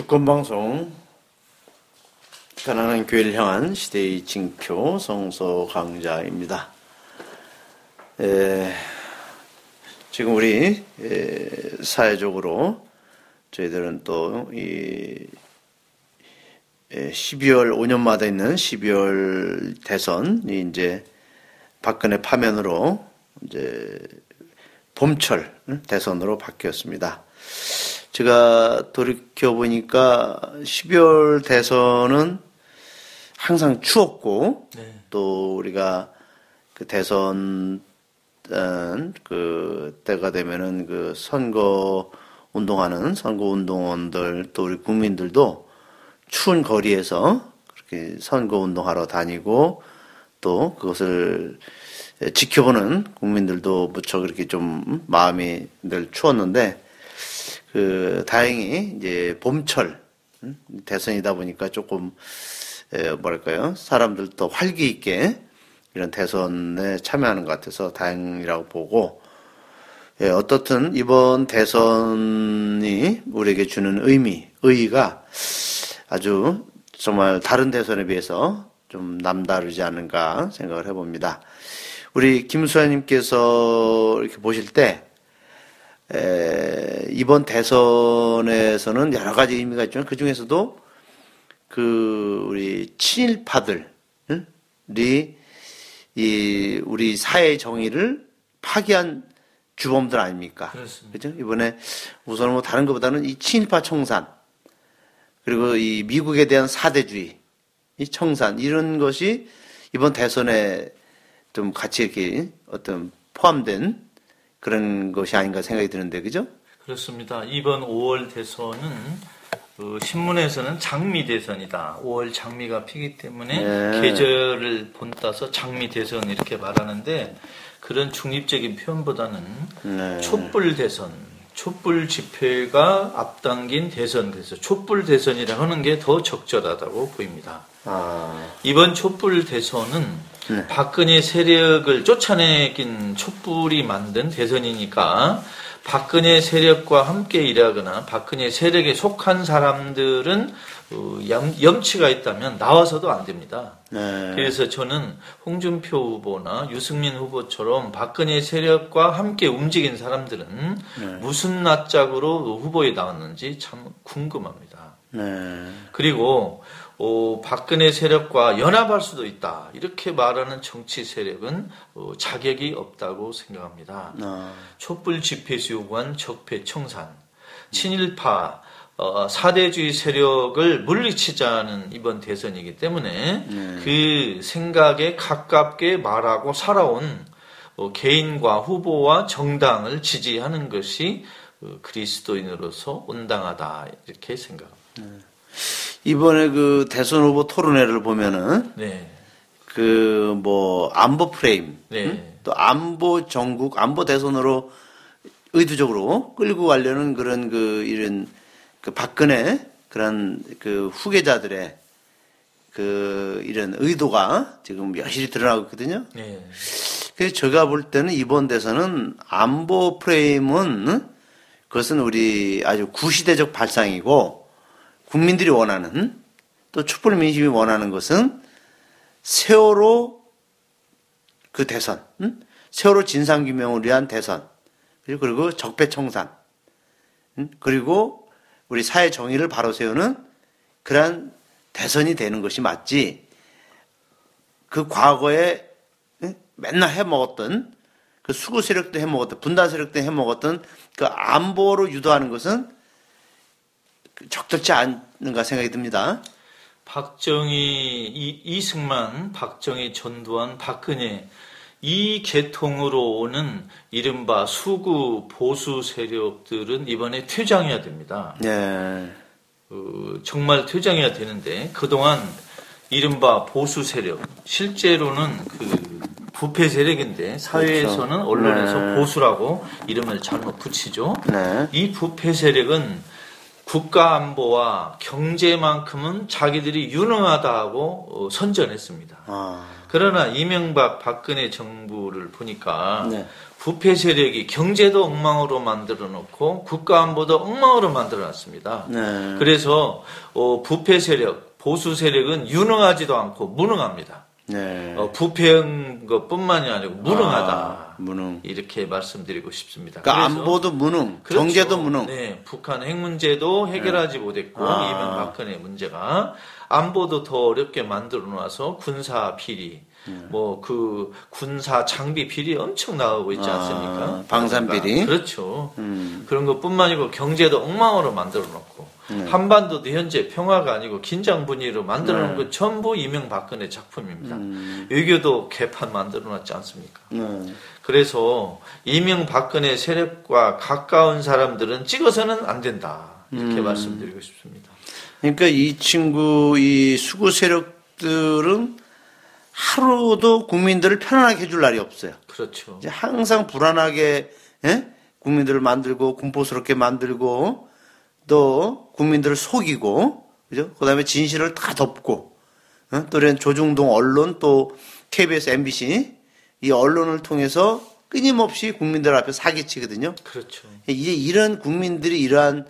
주권방송 가난한 교회를 향한 시대의 징표 성서 강자입니다. 에, 지금 우리 에, 사회적으로 저희들은 또이 12월 5년마다 있는 12월 대선이 이제 박근혜 파면으로 이제 봄철 대선으로 바뀌었습니다. 제가 돌이켜 보니까 12월 대선은 항상 추웠고 네. 또 우리가 그 대선 그 때가 되면은 그 선거 운동하는 선거 운동원들 또 우리 국민들도 추운 거리에서 그렇게 선거 운동하러 다니고 또 그것을 지켜보는 국민들도 무척 그렇게 좀 마음이 늘 추웠는데 그 다행히 이제 봄철 대선이다 보니까 조금 뭐랄까요 사람들도 활기 있게 이런 대선에 참여하는 것 같아서 다행이라고 보고 예, 어떻든 이번 대선이 우리에게 주는 의미, 의의가 아주 정말 다른 대선에 비해서 좀 남다르지 않은가 생각을 해봅니다. 우리 김수아님께서 이렇게 보실 때 에, 이번 대선에서는 여러 가지 의미가 있지만 그 중에서도 그 우리 친일파들이 이 우리 사회 정의를 파기한 주범들 아닙니까? 그렇습니다. 그죠? 이번에 우선 뭐 다른 것보다는 이 친일파 청산 그리고 이 미국에 대한 사대주의 이 청산 이런 것이 이번 대선에 좀 같이 이렇게 어떤 포함된 그런 것이 아닌가 생각이 드는데 그죠? 그렇습니다. 이번 5월 대선은 그 신문에서는 장미 대선이다. 5월 장미가 피기 때문에 네. 계절을 본따서 장미 대선 이렇게 말하는데 그런 중립적인 표현보다는 네. 촛불 대선, 촛불 집회가 앞당긴 대선 그래서 촛불 대선이라 하는 게 더 적절하다고 보입니다. 아. 이번 촛불 대선은 네. 박근혜 세력을 쫓아내긴 촛불이 만든 대선이니까 박근혜 세력과 함께 일하거나 박근혜 세력에 속한 사람들은 어, 염, 치가 있다면 나와서도 안 됩니다. 네. 그래서 저는 홍준표 후보나 유승민 후보처럼 박근혜 세력과 함께 움직인 사람들은 네. 무슨 낯짝으로 후보에 나왔는지 참 궁금합니다. 네. 그리고 어, 박근혜 세력과 연합할 수도 있다. 이렇게 말하는 정치 세력은 어, 자격이 없다고 생각합니다. 아. 촛불 집회에서 요구한 적폐 청산, 친일파, 어, 사대주의 세력을 물리치자는 이번 대선이기 때문에 네. 그 생각에 가깝게 말하고 살아온 어, 개인과 후보와 정당을 지지하는 것이 어, 그리스도인으로서 온당하다 이렇게 생각합니다. 네. 이번에 그 대선 후보 토론회를 보면은 네. 그뭐 안보 프레임 네. 응? 또 안보 전국 안보 대선으로 의도적으로 끌고 가려는 그런 그 이런 그 박근혜 그런 그 후계자들의 그 이런 의도가 지금 여실히 드러나고 있거든요. 네. 그래서 제가 볼 때는 이번 대선은 안보 프레임은 그것은 우리 아주 구시대적 발상이고 국민들이 원하는 또 촛불 민심이 원하는 것은 세월호 그 대선, 응? 세월호 진상규명을 위한 대선, 그리고 적폐청산, 응? 그리고 우리 사회 정의를 바로 세우는 그러한 대선이 되는 것이 맞지. 그 과거에 응? 맨날 해먹었던 그 수구 세력도 해먹었던 분단 세력도 해먹었던 그 안보로 유도하는 것은 적절치 않는가 생각이 듭니다. 박정희, 이, 이승만, 박정희, 전두환, 박근혜 이 계통으로 오는 이른바 수구 보수 세력들은 이번에 퇴장해야 됩니다. 네. 어, 정말 퇴장해야 되는데 그동안 이른바 보수 세력 실제로는 그 부패 세력인데 사회에서는 그렇죠. 언론에서 네. 보수라고 이름을 잘못 붙이죠. 네. 이 부패 세력은 국가 안보와 경제만큼은 자기들이 유능하다고 어, 선전했습니다. 아. 그러나 이명박 박근혜 정부를 보니까 네. 부패 세력이 경제도 엉망으로 만들어 놓고 국가 안보도 엉망으로 만들어 놨습니다. 네. 그래서 어, 부패 세력, 보수 세력은 유능하지도 않고 무능합니다. 네. 어, 부패한 것뿐만이 아니고 무능하다. 아, 무능. 이렇게 말씀드리고 싶습니다. 그러니까 안보도 무능, 그렇죠. 경제도 무능. 네, 북한 핵 문제도 해결하지 네. 못했고 아. 이명 박근혜 문제가 안보도 더 어렵게 만들어 놔서 군사 비리, 네. 뭐그 군사 장비 비리 엄청 나오고 있지 아, 않습니까? 아, 방산 비리. 그렇죠. 음. 그런 것뿐만 아니고 경제도 엉망으로 만들어 놓고 네. 한반도도 현재 평화가 아니고 긴장 분위기로 만들어 놓은 네. 것 전부 이명박근혜 작품입니다. 음. 외교도 개판 만들어 놨지 않습니까? 네. 그래서 이명박근혜 세력과 가까운 사람들은 찍어서는 안 된다. 이렇게 음. 말씀드리고 싶습니다. 그러니까 이 친구 이 수구 세력들은 하루도 국민들을 편안하게 해줄 날이 없어요. 그렇죠. 이제 항상 불안하게 예? 국민들을 만들고 공포스럽게 만들고 또 국민들을 속이고 그죠? 그다음에 진실을 다 덮고 어? 또 이런 조중동 언론 또 KBS, MBC 이 언론을 통해서 끊임없이 국민들 앞에 사기치거든요. 그렇죠. 이제 이런 국민들이 이러한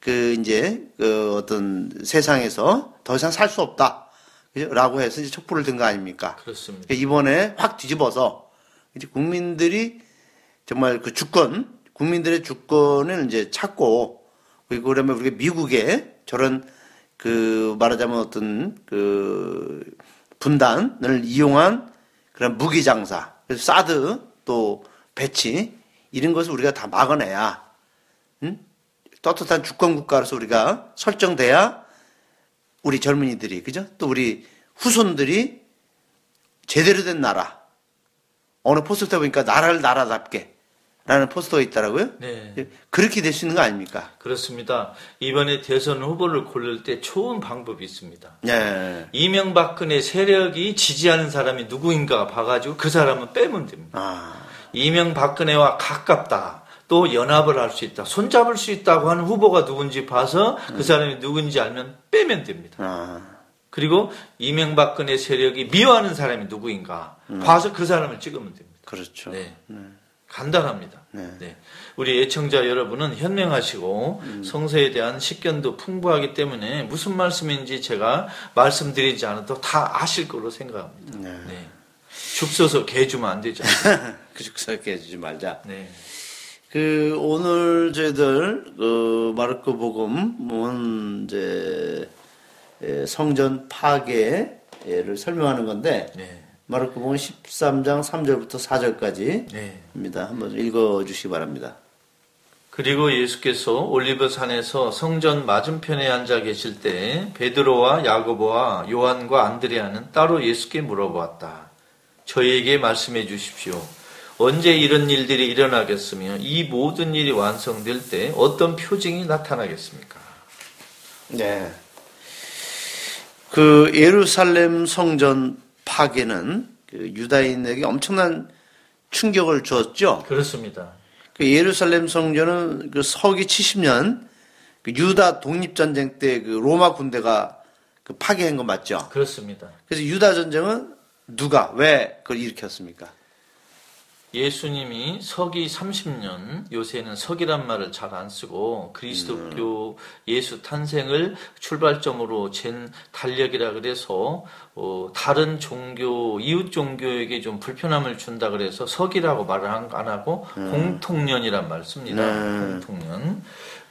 그 이제 그 어떤 세상에서 더 이상 살 수 없다. 라고 해서 이제 촛불을 든 거 아닙니까? 그렇습니다. 그러니까 이번에 확 뒤집어서 이제 국민들이 정말 그 주권, 국민들의 주권을 이제 찾고 그리고 그러면 우리가 미국의 저런 그 말하자면 어떤 그 분단을 이용한 그런 무기 장사, 그래서 사드 또 배치 이런 것을 우리가 다 막아내야 응? 떳떳한 주권 국가로서 우리가 설정돼야 우리 젊은이들이 그죠? 또 우리 후손들이 제대로 된 나라 어느 포스터 보니까 나라를 나라답게 라는 포스터가 있더라고요. 네. 그렇게 될 수 있는 거 아닙니까? 그렇습니다. 이번에 대선 후보를 고를 때 좋은 방법이 있습니다. 네. 이명박근혜 세력이 지지하는 사람이 누구인가 봐가지고 그 사람은 빼면 됩니다. 아. 이명박근혜와 가깝다. 또 연합을 할 수 있다, 손잡을 수 있다고 하는 후보가 누군지 봐서 그 음. 사람이 누군지 알면 빼면 됩니다. 아. 그리고 이명박근혜 세력이 미워하는 사람이 누구인가 음. 봐서 그 사람을 찍으면 됩니다. 그렇죠. 네. 네. 간단합니다. 네. 네. 우리 애청자 여러분은 현명하시고 음. 성서에 대한 식견도 풍부하기 때문에 무슨 말씀인지 제가 말씀드리지 않아도 다 아실 거로 생각합니다. 네. 네. 죽 써서 개 주면 안 되죠. 그죽 써서 개 주지 말자. 네. 그 오늘 저희들 그 마르코 복음은 이제 성전 파괴를 설명하는 건데 네. 마르코 복음 13장 3절부터 4절까지입니다. 네. 한번 읽어 주시기 바랍니다. 그리고 예수께서 올리브 산에서 성전 맞은편에 앉아 계실 때 베드로와 야고보와 요한과 안드레아는 따로 예수께 물어보았다. 저희에게 말씀해 주십시오. 언제 이런 일들이 일어나겠으며 이 모든 일이 완성될 때 어떤 표징이 나타나겠습니까? 네. 그 예루살렘 성전 파괴는 그 유다인에게 엄청난 충격을 주었죠. 그렇습니다. 그 예루살렘 성전은 그 서기 70년 그 유다 독립 전쟁 때 그 로마 군대가 그 파괴한 거 맞죠? 그렇습니다. 그래서 유다 전쟁은 누가 왜 그걸 일으켰습니까? 예수님이 서기 30년 요새는 서기란 말을 잘 안 쓰고 그리스도교 예수 탄생을 출발점으로 잰 달력이라 그래서 어, 다른 종교 이웃 종교에게 좀 불편함을 준다 그래서 서기라고 말을 안 하고 음. 공통년이란 말 씁니다. 음. 공통년.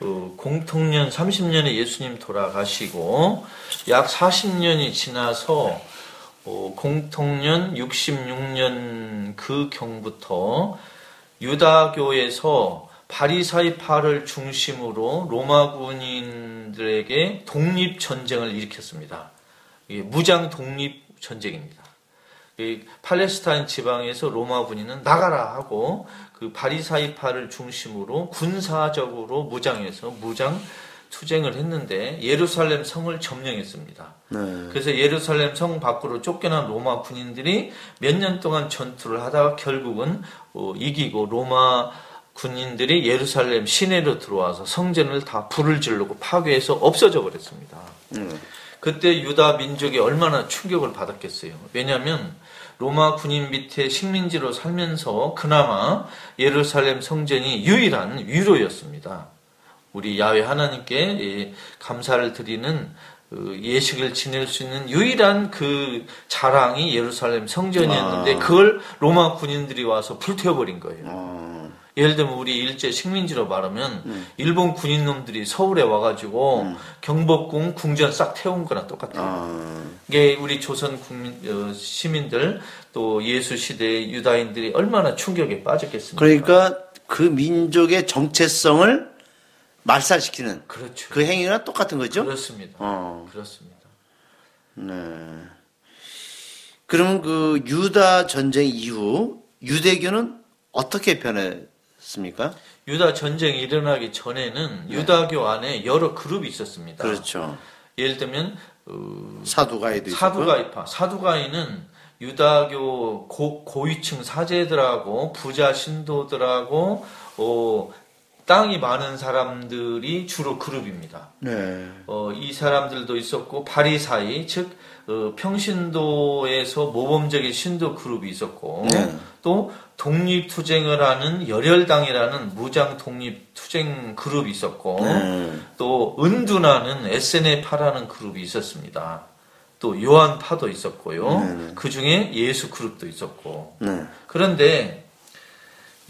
어, 공통년 30년에 예수님 돌아가시고 약 40년이 지나서 어, 공통년 66년 그 경부터 유다교에서 바리사이파를 중심으로 로마 군인들에게 독립 전쟁을 일으켰습니다. 무장 독립 전쟁입니다. 팔레스타인 지방에서 로마 군인은 나가라 하고 그 바리사이파를 중심으로 군사적으로 무장해서 무장 투쟁을 했는데 예루살렘 성을 점령했습니다. 네. 그래서 예루살렘 성 밖으로 쫓겨난 로마 군인들이 몇 년 동안 전투를 하다가 결국은 어, 이기고 로마 군인들이 예루살렘 시내로 들어와서 성전을 다 불을 지르고 파괴해서 없어져 버렸습니다. 네. 그때 유다 민족이 얼마나 충격을 받았겠어요. 왜냐하면 로마 군인 밑에 식민지로 살면서 그나마 예루살렘 성전이 유일한 위로였습니다. 우리 야외 하나님께 감사를 드리는 그 예식을 지낼 수 있는 유일한 그 자랑이 예루살렘 성전이었는데 아. 그걸 로마 군인들이 와서 불태워버린 거예요. 아. 예를 들면 우리 일제 식민지로 말하면 음. 일본 군인 놈들이 서울에 와가지고 음. 경복궁 궁전 싹 태운 거나 똑같아요. 아. 이게 우리 조선 국민 어, 시민들 또 예수 시대의 유다인들이 얼마나 충격에 빠졌겠습니까? 그러니까 그 민족의 정체성을 말살시키는 그렇죠. 그 행위랑 똑같은 거죠? 그렇습니다. 어. 그렇습니다. 네. 그러면 그 유다 전쟁 이후 유대교는 어떻게 변했습니까? 유다 전쟁이 일어나기 전에는 네. 유다교 안에 여러 그룹이 있었습니다. 그렇죠. 예를 들면 어, 사두가이도 사두가이파. 사두가이는 유다교 고, 고위층 사제들하고 부자 신도들하고 어, 땅이 많은 사람들이 주로 그룹입니다. 네. 어, 이 사람들도 있었고 바리사이 즉 어, 평신도에서 모범적인 신도 그룹이 있었고 네. 또 독립 투쟁을 하는 열혈당이라는 무장 독립 투쟁 그룹이 있었고 네. 또 은둔하는 SNF파라는 그룹이 있었습니다. 또 요한파도 있었고요. 네. 네. 그 중에 예수 그룹도 있었고 네. 그런데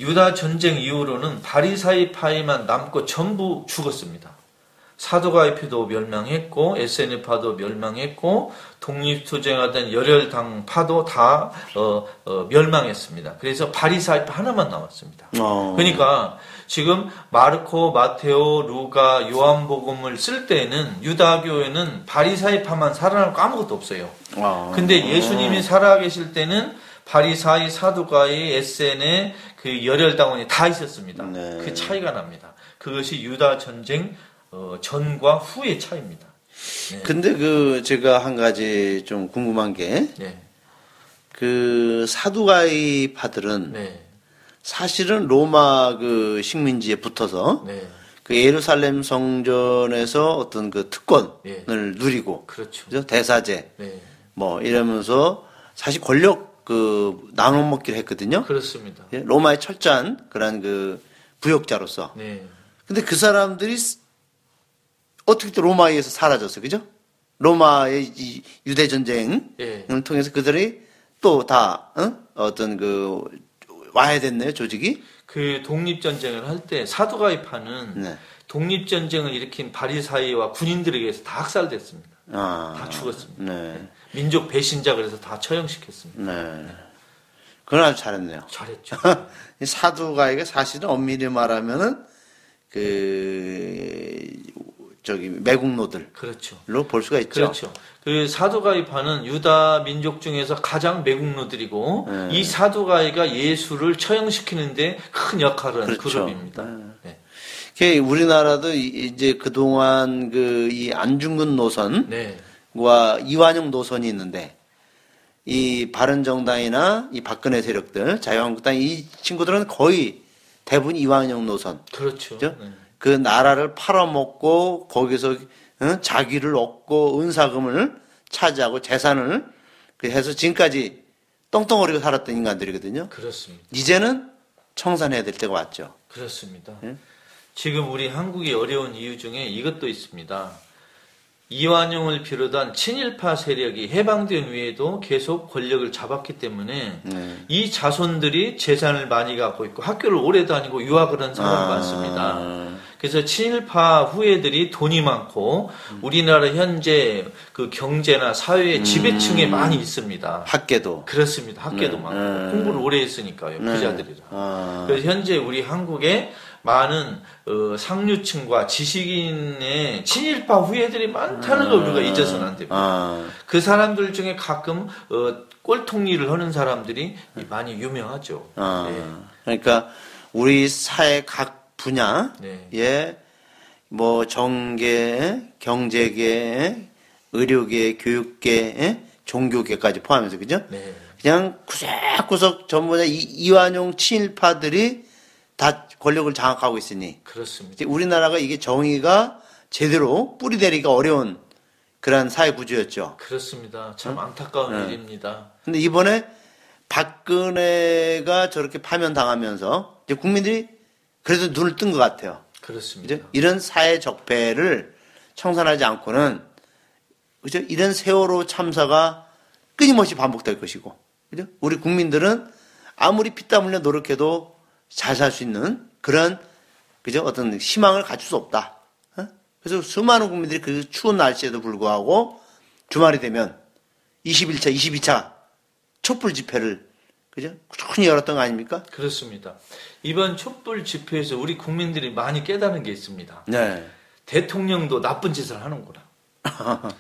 유다 전쟁 이후로는 바리사이 파이만 남고 전부 죽었습니다. 사도가이피도 멸망했고 SNF파도 멸망했고 독립투쟁하던 열혈당파도 다 어, 어, 멸망했습니다. 그래서 바리사이파 하나만 남았습니다. 어. 그러니까 지금 마르코, 마테오, 루가, 요한복음을 쓸 때는 유다교에는 바리사이파만 살아남고 아무것도 없어요. 어. 근데 예수님이 살아계실 때는 바리사이, 사두가이, 에센의 그 열혈당원이 다 있었습니다. 네. 그 차이가 납니다. 그것이 유다 전쟁 어, 전과 후의 차이입니다. 네. 근데 그 제가 한 가지 좀 궁금한 게, 네. 그 사두가이 파들은 네. 사실은 로마 그 식민지에 붙어서 네. 그 예루살렘 성전에서 어떤 그 특권을 네. 누리고, 그렇죠. 그죠? 대사제, 네. 뭐 이러면서 사실 권력 그 나눠 먹기를 했거든요. 그렇습니다. 예? 로마의 철저한 그런 그 부역자로서. 네. 근데 그 사람들이 어떻게 또 로마에 서 사라졌어요. 그죠? 로마의 이 유대 전쟁을 예. 통해서 그들이 또다 어? 떤 그 와야 됐네요 조직이. 그 독립 전쟁을 할 때 사도 가입하는 네. 독립 전쟁을 일으킨 바리사이와 군인들에 의해서 다 학살됐습니다. 아, 다 죽었습니다. 네. 네. 민족 배신자 그래서 다 처형시켰습니다. 네. 그건 아주 잘했네요. 잘했죠. 사두가이가 사실은 엄밀히 말하면은 그 저기 매국노들 그렇죠.로 볼 수가 있죠. 그렇죠. 그 사두가이파는 유다 민족 중에서 가장 매국노들이고 네. 이 사두가이가 예수를 처형시키는데 큰 역할을 한 그렇죠. 그룹입니다. 네. 네. 우리나라도 이제 그동안 그 이 안중근 노선과 네. 이완용 노선이 있는데 이 바른정당이나 이 박근혜 세력들 자유한국당 이 친구들은 거의 대부분 이완용 노선. 그렇죠. 그렇죠? 네. 그 나라를 팔아먹고 거기서 어? 자기를 얻고 은사금을 차지하고 재산을 그 해서 지금까지 똥똥거리고 살았던 인간들이거든요. 그렇습니다. 이제는 청산해야 될 때가 왔죠. 그렇습니다. 예? 지금 우리 한국이 어려운 이유 중에 이것도 있습니다. 이완용을 비롯한 친일파 세력이 해방된 후에도 계속 권력을 잡았기 때문에 네. 이 자손들이 재산을 많이 갖고 있고 학교를 오래 다니고 유학을 한 사람 아. 많습니다. 그래서 친일파 후예들이 돈이 많고 우리나라 현재 그 경제나 사회의 음. 지배층에 음. 많이 있습니다. 학계도 그렇습니다. 학계도 네. 많고 네. 공부를 오래 했으니까요. 네. 부자들이라. 아. 그래서 현재 우리 한국에 많은 어, 상류층과 지식인의 친일파 후예들이 많다는 걸 우리가 잊어서는 안 됩니다. 아. 그 사람들 중에 가끔 어, 꼴통일을 하는 사람들이 많이 유명하죠. 아. 네. 그러니까 우리 사회 각 분야에 네. 뭐 정계, 경제계, 의료계, 교육계, 종교계까지 포함해서 그죠? 네. 그냥 구석구석 전부 다 이완용 친일파들이 다 권력을 장악하고 있으니 그렇습니다. 우리나라가 이게 정의가 제대로 뿌리내리기가 어려운 그러한 사회 구조였죠. 그렇습니다. 참 응? 안타까운 네. 일입니다. 근데 이번에 박근혜가 저렇게 파면 당하면서 이제 국민들이 그래도 눈을 뜬 것 같아요. 그렇습니다. 그죠? 이런 사회 적폐를 청산하지 않고는 그죠? 이런 세월호 참사가 끊임없이 반복될 것이고, 그죠? 우리 국민들은 아무리 피땀 흘려 노력해도 잘 살 수 있는 그런 그죠? 어떤 희망을 갖출 수 없다. 어? 그래서 수많은 국민들이 그 추운 날씨에도 불구하고 주말이 되면 21차, 22차 촛불 집회를 그죠? 충분히 열었던 거 아닙니까? 그렇습니다. 이번 촛불 집회에서 우리 국민들이 많이 깨달은 게 있습니다. 네. 대통령도 나쁜 짓을 하는구나.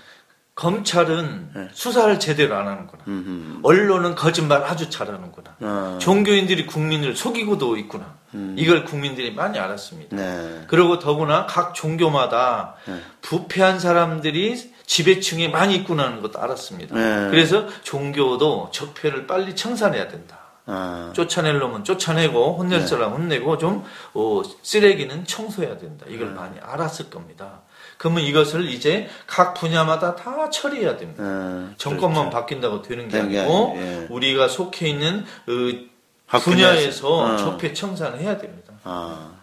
검찰은 네. 수사를 제대로 안 하는구나. 음흠. 언론은 거짓말 아주 잘하는구나. 어. 종교인들이 국민을 속이고도 있구나. 음. 이걸 국민들이 많이 알았습니다. 네. 그리고 더구나 각 종교마다 네. 부패한 사람들이 지배층에 많이 있구나는 것도 알았습니다. 네. 그래서 종교도 적폐를 빨리 청산해야 된다. 아. 쫓아낼 놈은 쫓아내고 혼낼 네. 사람 혼내고 좀 어, 쓰레기는 청소해야 된다. 이걸 네. 많이 알았을 겁니다. 그러면 이것을 이제 각 분야마다 다 처리해야 됩니다. 네. 정권만 그렇죠. 바뀐다고 되는 게 아니고 예. 우리가 속해 있는 그 분야에서 어. 적폐 청산을 해야 됩니다. 아.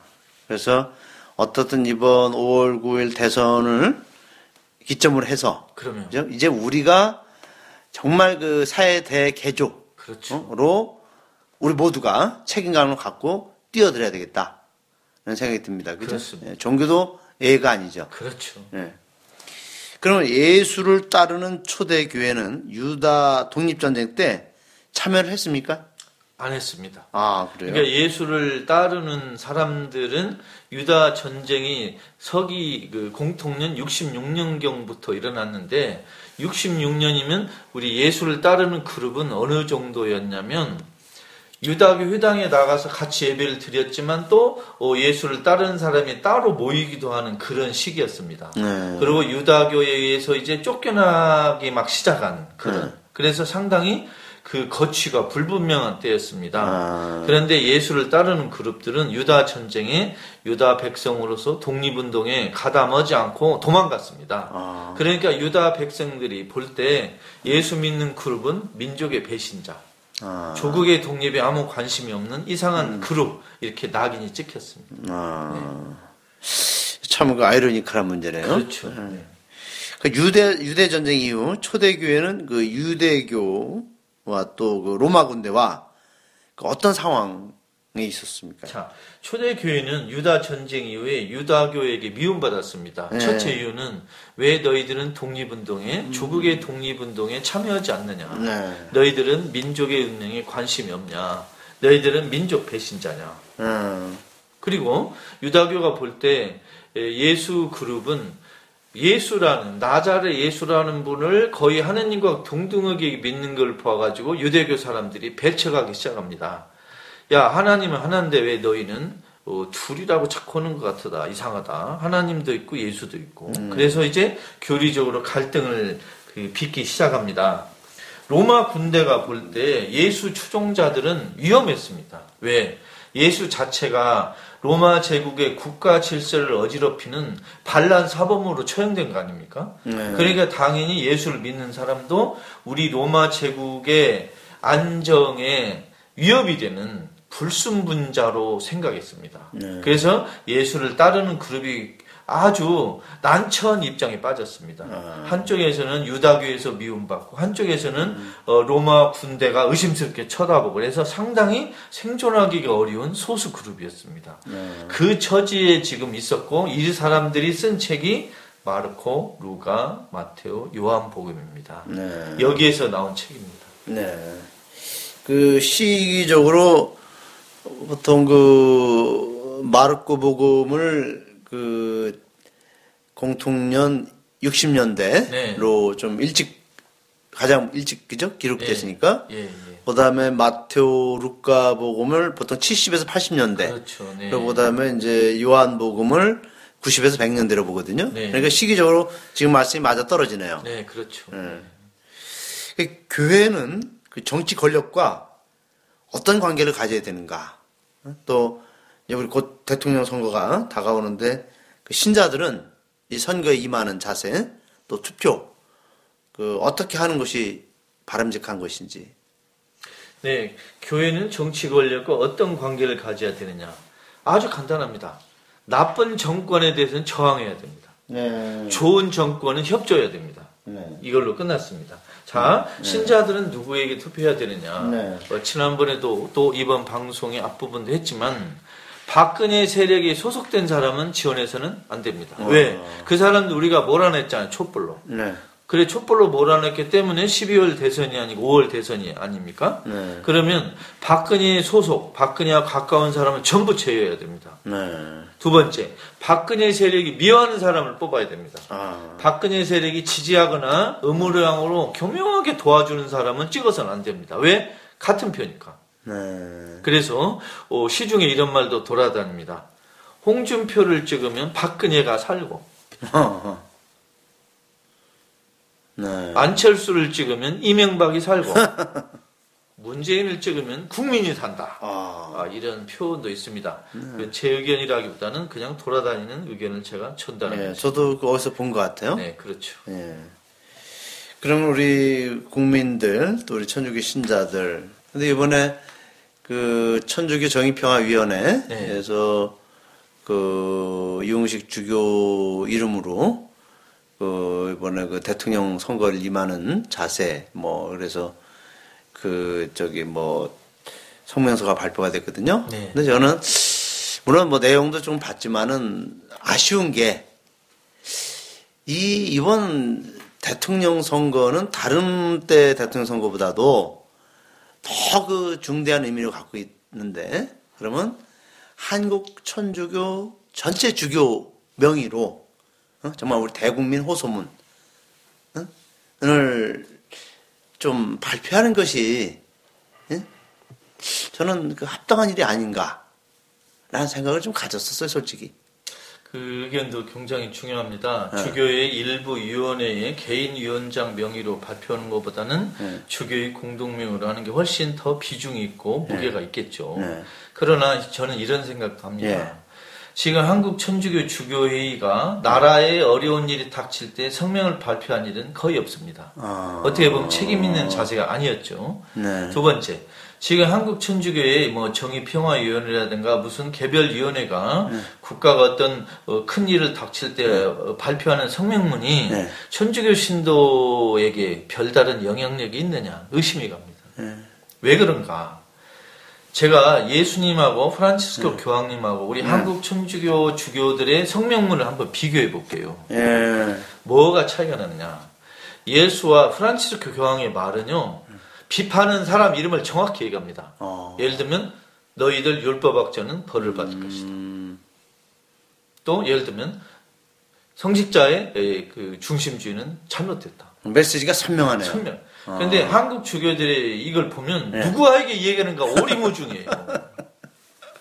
그래서 어떻든 이번 5월 9일 대선을 기점으로 해서 그러면 이제 우리가 정말 그 사회 대개조로 그렇죠. 우리 모두가 책임감을 갖고 뛰어들어야 되겠다. 는 생각이 듭니다. 그죠? 그렇습니다. 예, 종교도 예가 아니죠. 그렇죠. 예. 그러면 예수를 따르는 초대 교회는 유다 독립전쟁 때 참여를 했습니까? 안 했습니다. 아, 그래요? 그러니까 예수를 따르는 사람들은 유다 전쟁이 서기 그 공통년 66년경부터 일어났는데 66년이면 우리 예수를 따르는 그룹은 어느 정도였냐면 유다교 회당에 나가서 같이 예배를 드렸지만 또 어, 예수를 따르는 사람이 따로 모이기도 하는 그런 시기였습니다. 네. 그리고 유다교에 의해서 이제 쫓겨나기 막 시작한 그런 네. 그래서 상당히 그 거취가 불분명한 때였습니다. 아. 그런데 예수를 따르는 그룹들은 유다 전쟁에 유다 백성으로서 독립운동에 가담하지 않고 도망갔습니다. 아. 그러니까 유다 백성들이 볼 때 예수 믿는 그룹은 민족의 배신자, 아. 조국의 독립에 아무 관심이 없는 이상한 음. 그룹 이렇게 낙인이 찍혔습니다. 아. 네. 참그 아이러니컬한 문제네요. 그렇죠. 네. 그 유대 유대 전쟁 이후 초대 교회는 그 유대교 와 또 그 로마 군대와 그 어떤 상황에 있었습니까? 자, 초대 교회는 유다 전쟁 이후에 유다교에게 미움받았습니다. 네. 첫째 이유는 왜 너희들은 독립운동에 음. 조국의 독립운동에 참여하지 않느냐? 네. 너희들은 민족의 운명에 관심이 없냐? 너희들은 민족 배신자냐? 음. 그리고 유다교가 볼 때 예수 그룹은 예수라는 나자르 예수라는 분을 거의 하느님과 동등하게 믿는 걸 봐가지고 유대교 사람들이 배척하기 시작합니다. 야 하나님은 하나인데 왜 너희는 어, 둘이라고 자꾸 하는 것 같다 이상하다 하나님도 있고 예수도 있고 음. 그래서 이제 교리적으로 갈등을 그 빚기 시작합니다. 로마 군대가 볼 때 예수 추종자들은 위험했습니다. 왜? 예수 자체가 로마 제국의 국가 질서를 어지럽히는 반란 사범으로 처형된 거 아닙니까? 네. 그러니까 당연히 예수를 믿는 사람도 우리 로마 제국의 안정에 위협이 되는 불순분자로 생각했습니다. 네. 그래서 예수를 따르는 그룹이 아주 난처한 입장에 빠졌습니다. 아. 한쪽에서는 유다교에서 미움받고 한쪽에서는 음. 어, 로마 군대가 의심스럽게 쳐다보고 그래서 상당히 생존하기가 어려운 소수 그룹이었습니다. 네. 그 처지에 지금 있었고 이 사람들이 쓴 책이 마르코, 루가, 마테오, 요한 복음입니다. 네. 여기에서 나온 책입니다. 네. 그 시기적으로 보통 그 마르코 복음을 그 공통년 60년대로 네. 좀 일찍 가장 일찍 그죠 기록됐으니까 예. 예, 예. 그다음에 마테오 루카 복음을 보통 70에서 80년대 그렇죠. 네. 그리고 그다음에 이제 요한 복음을 90에서 100년대로 보거든요. 네. 그러니까 시기적으로 지금 말씀이 맞아 떨어지네요. 네, 그렇죠. 네. 그 교회는 그 정치 권력과 어떤 관계를 가져야 되는가? 또 우리 곧 대통령 선거가 다가오는데 그 신자들은 이 선거에 임하는 자세 또 투표 그 어떻게 하는 것이 바람직한 것인지 네, 교회는 정치 권력과 어떤 관계를 가져야 되느냐? 아주 간단합니다. 나쁜 정권에 대해서는 저항해야 됩니다. 네. 좋은 정권은 협조해야 됩니다. 네. 이걸로 끝났습니다. 자, 네. 신자들은 누구에게 투표해야 되느냐? 네. 어, 지난번에도 또 이번 방송의 앞부분도 했지만 박근혜 세력에 소속된 사람은 지원해서는 안 됩니다. 어. 왜? 그 사람도 우리가 몰아냈잖아요. 촛불로. 네. 그래 촛불로 몰아냈기 때문에 12월 대선이 아니고 5월 대선이 아닙니까? 네. 그러면 박근혜 소속, 박근혜와 가까운 사람은 전부 제외해야 됩니다. 네. 두 번째, 박근혜 세력이 미워하는 사람을 뽑아야 됩니다. 아. 박근혜 세력이 지지하거나 의무량으로 교묘하게 도와주는 사람은 찍어서는 안 됩니다. 왜? 같은 표니까. 네. 그래서 어, 시중에 이런 말도 돌아다닙니다. 홍준표를 찍으면 박근혜가 살고. 네. 안철수를 찍으면 이명박이 살고 문재인을 찍으면 국민이 산다. 아. 아, 이런 표현도 있습니다. 네. 제 의견이라기보다는 그냥 돌아다니는 의견을 제가 전달합니다. 네, 저도 어디서 본 것 같아요. 네, 그렇죠. 네. 그럼 우리 국민들 또 우리 천주교 신자들 근데 이번에 그 천주교 정의평화위원회에서 네. 그 이용식 주교 이름으로 그 이번에 그 대통령 선거를 임하는 자세 뭐 그래서 그 저기 뭐 성명서가 발표가 됐거든요. 네. 근데 저는 물론 뭐 내용도 좀 봤지만은 아쉬운 게 이 이번 대통령 선거는 다른 때 대통령 선거보다도 더 그 중대한 의미를 갖고 있는데 그러면 한국 천주교 전체 주교 명의로 어? 정말 우리 대국민 호소문 을 좀 발표하는 것이 예? 저는 그 합당한 일이 아닌가라는 생각을 좀 가졌었어요, 솔직히. 그 의견도 굉장히 중요합니다. 네. 주교의 일부 위원회의 개인 위원장 명의로 발표하는 것보다는 네. 주교의 공동명으로 하는 게 훨씬 더 비중이 있고 무게가 네. 있겠죠. 네. 그러나 저는 이런 생각도 합니다. 예. 지금 한국 천주교 주교회의가 나라에 어려운 일이 닥칠 때 성명을 발표한 일은 거의 없습니다. 아... 어떻게 보면 책임 있는 자세가 아니었죠. 네. 두 번째, 지금 한국 천주교의 뭐 정의평화위원회라든가 무슨 개별위원회가 네. 국가가 어떤 어, 큰 일을 닥칠 때 네. 어, 발표하는 성명문이 네. 천주교 신도에게 별다른 영향력이 있느냐 의심이 갑니다. 네. 왜 그런가? 제가 예수님하고 프란치스코 네. 교황님하고 우리 네. 한국 천주교 주교들의 성명문을 한번 비교해 볼게요. 예. 뭐가 차이가 나느냐? 예수와 프란치스코 교황의 말은요, 비판하는 사람 이름을 정확히 얘기합니다. 어. 예를 들면, 너희들 율법학자는 벌을 받을 음. 것이다. 또, 예를 들면, 성직자의 그 중심주의는 잘못됐다. 메시지가 선명하네요. 선명. 그런데 어. 한국 주교들이 이걸 보면 네. 누구에게 얘기하는가 오리무중이에요.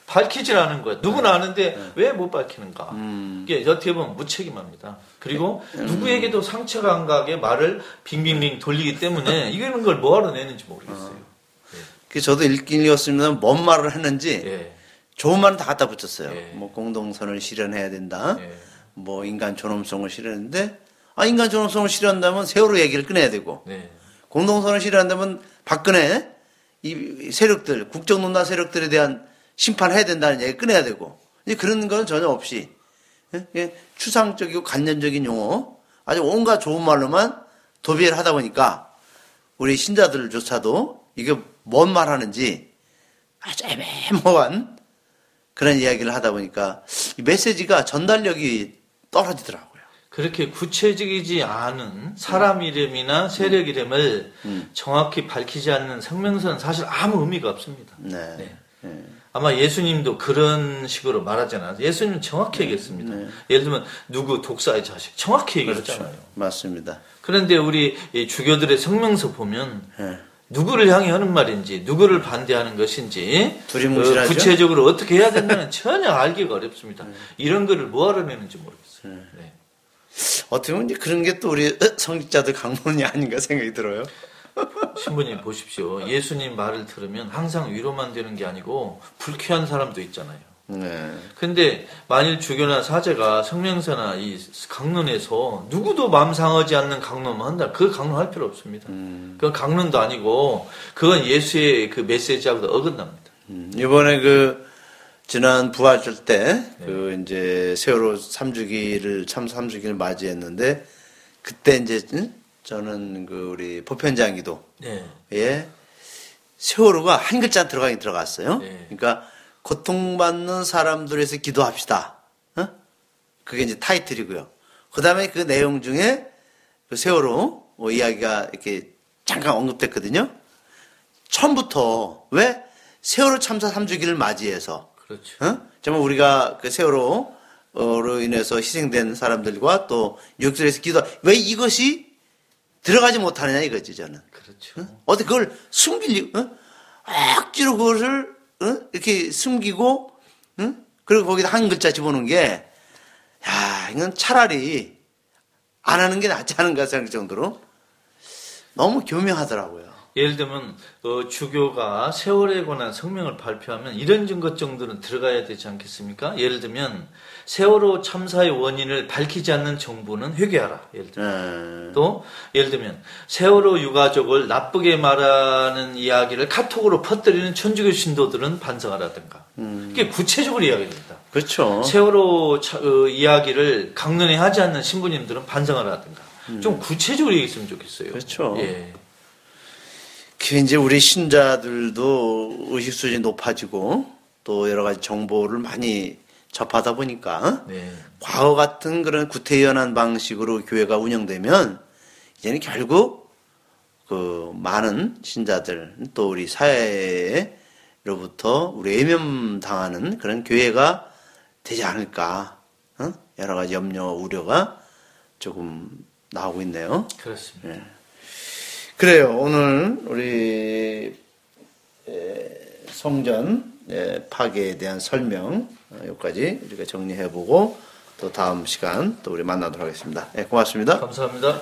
밝히질 않은 거야. 누구는 아는데 네. 왜못 밝히는가. 음. 이게 어떻게 보면 무책임합니다. 그리고 음. 누구에게도 안 가게 말을 빙빙빙 돌리기 때문에 이거는 걸 뭐하러 내는지 모르겠어요. 어. 네. 그 저도 읽긴 읽었습니다. 뭔 말을 했는지 네. 좋은 말은 다 갖다 붙였어요. 네. 뭐 공동선을 실현해야 된다. 네. 뭐 인간 존엄성을 실현했는데 아 인간 존엄성을 실현한다면 세월호 얘기를 꺼내야 되고 네. 공동선을 실현한다면 박근혜 이 세력들 국정농단 세력들에 대한 심판해야 된다는 얘기 꺼내야 되고 이제 그런 건 전혀 없이 예? 추상적이고 관념적인 용어 아주 온갖 좋은 말로만 도비를 하다 보니까 우리 신자들조차도 이게 뭔 말 하는지 아주 애매모호한 그런 이야기를 하다 보니까 이 메시지가 전달력이 떨어지더라고요. 그렇게 구체적이지 않은 사람 이름이나 세력 이름을 음. 정확히 밝히지 않는 성명서는 사실 아무 의미가 없습니다. 네. 네. 네. 아마 예수님도 그런 식으로 말하잖아요. 예수님은 정확히 얘기했습니다. 네. 예를 들면 누구 독사의 자식 정확히 얘기했잖아요. 그렇죠. 맞습니다. 그런데 우리 주교들의 성명서 보면 네. 누구를 향해 하는 말인지 누구를 반대하는 것인지 어, 구체적으로 어떻게 해야 된다는 전혀 알기가 어렵습니다. 네. 이런 거를 뭐하러 내는지 모르겠어요. 네. 네. 어떻게 보면 그런 게 또 우리 성직자들 강론이 아닌가 생각이 들어요. 신부님 보십시오. 예수님 말을 들으면 항상 위로만 되는 게 아니고 불쾌한 사람도 있잖아요. 네. 근데 만일 주교나 사제가 성명서나 이 강론에서 누구도 마음 상하지 않는 강론만 한다. 그 강론 할 필요 없습니다. 음. 그건 강론도 아니고 그건 예수의 그 메시지하고도 어긋납니다. 음. 이번에 그 지난 부활절 때그 네. 이제 세월호 3주기를 참 3주기를 맞이했는데 그때 이제 저는 그 우리 보편장기도에 네. 세월호가 한 글자 들어가긴 들어갔어요. 네. 그러니까 고통받는 사람들에서 기도합시다. 어? 그게 이제 타이틀이고요. 그 다음에 그 내용 중에 그 세월호 뭐 이야기가 이렇게 잠깐 언급됐거든요. 처음부터 왜 세월호 참사 3주기를 맞이해서 그렇죠. 어? 정말 우리가 그 세월호로 인해서 희생된 사람들과 또 육절에서 기도 왜 이것이 들어가지 못하느냐 이거지 저는. 그렇죠. 어? 어떻게 그걸 숨기려 어? 억지로 그것을 어? 이렇게 숨기고, 응? 그리고 거기다 한 글자 집어넣은 게, 야, 이건 차라리 안 하는 게 낫지 않은가 생각할 정도로 너무 교묘하더라고요. 예를 들면 어, 주교가 세월에 관한 성명을 발표하면 이런 증거 정도는 들어가야 되지 않겠습니까? 예를 들면 세월호 참사의 원인을 밝히지 않는 정부는 회개하라. 예를 들면 음. 또 예를 들면 세월호 유가족을 나쁘게 말하는 이야기를 카톡으로 퍼뜨리는 천주교 신도들은 반성하라든가. 음. 이게 구체적으로 이야기됩니다. 그렇죠. 세월호 차, 어, 이야기를 강론에 하지 않는 신부님들은 반성하라든가. 음. 좀 구체적으로 얘기했으면 좋겠어요. 그렇죠. 예. 그 이제 우리 신자들도 의식 수준이 높아지고 또 여러 가지 정보를 많이 접하다 보니까 네. 과거 같은 그런 구태연한 방식으로 교회가 운영되면 이제는 결국 그 많은 신자들 또 우리 사회로부터 우리 외면 당하는 그런 교회가 되지 않을까 어? 여러 가지 염려 우려가 조금 나오고 있네요. 그렇습니다. 네. 그래요. 오늘 우리 성전 파괴에 대한 설명 어, 여기까지 우리가 정리해보고 또 다음 시간 또 우리 만나도록 하겠습니다. 네, 고맙습니다. 감사합니다.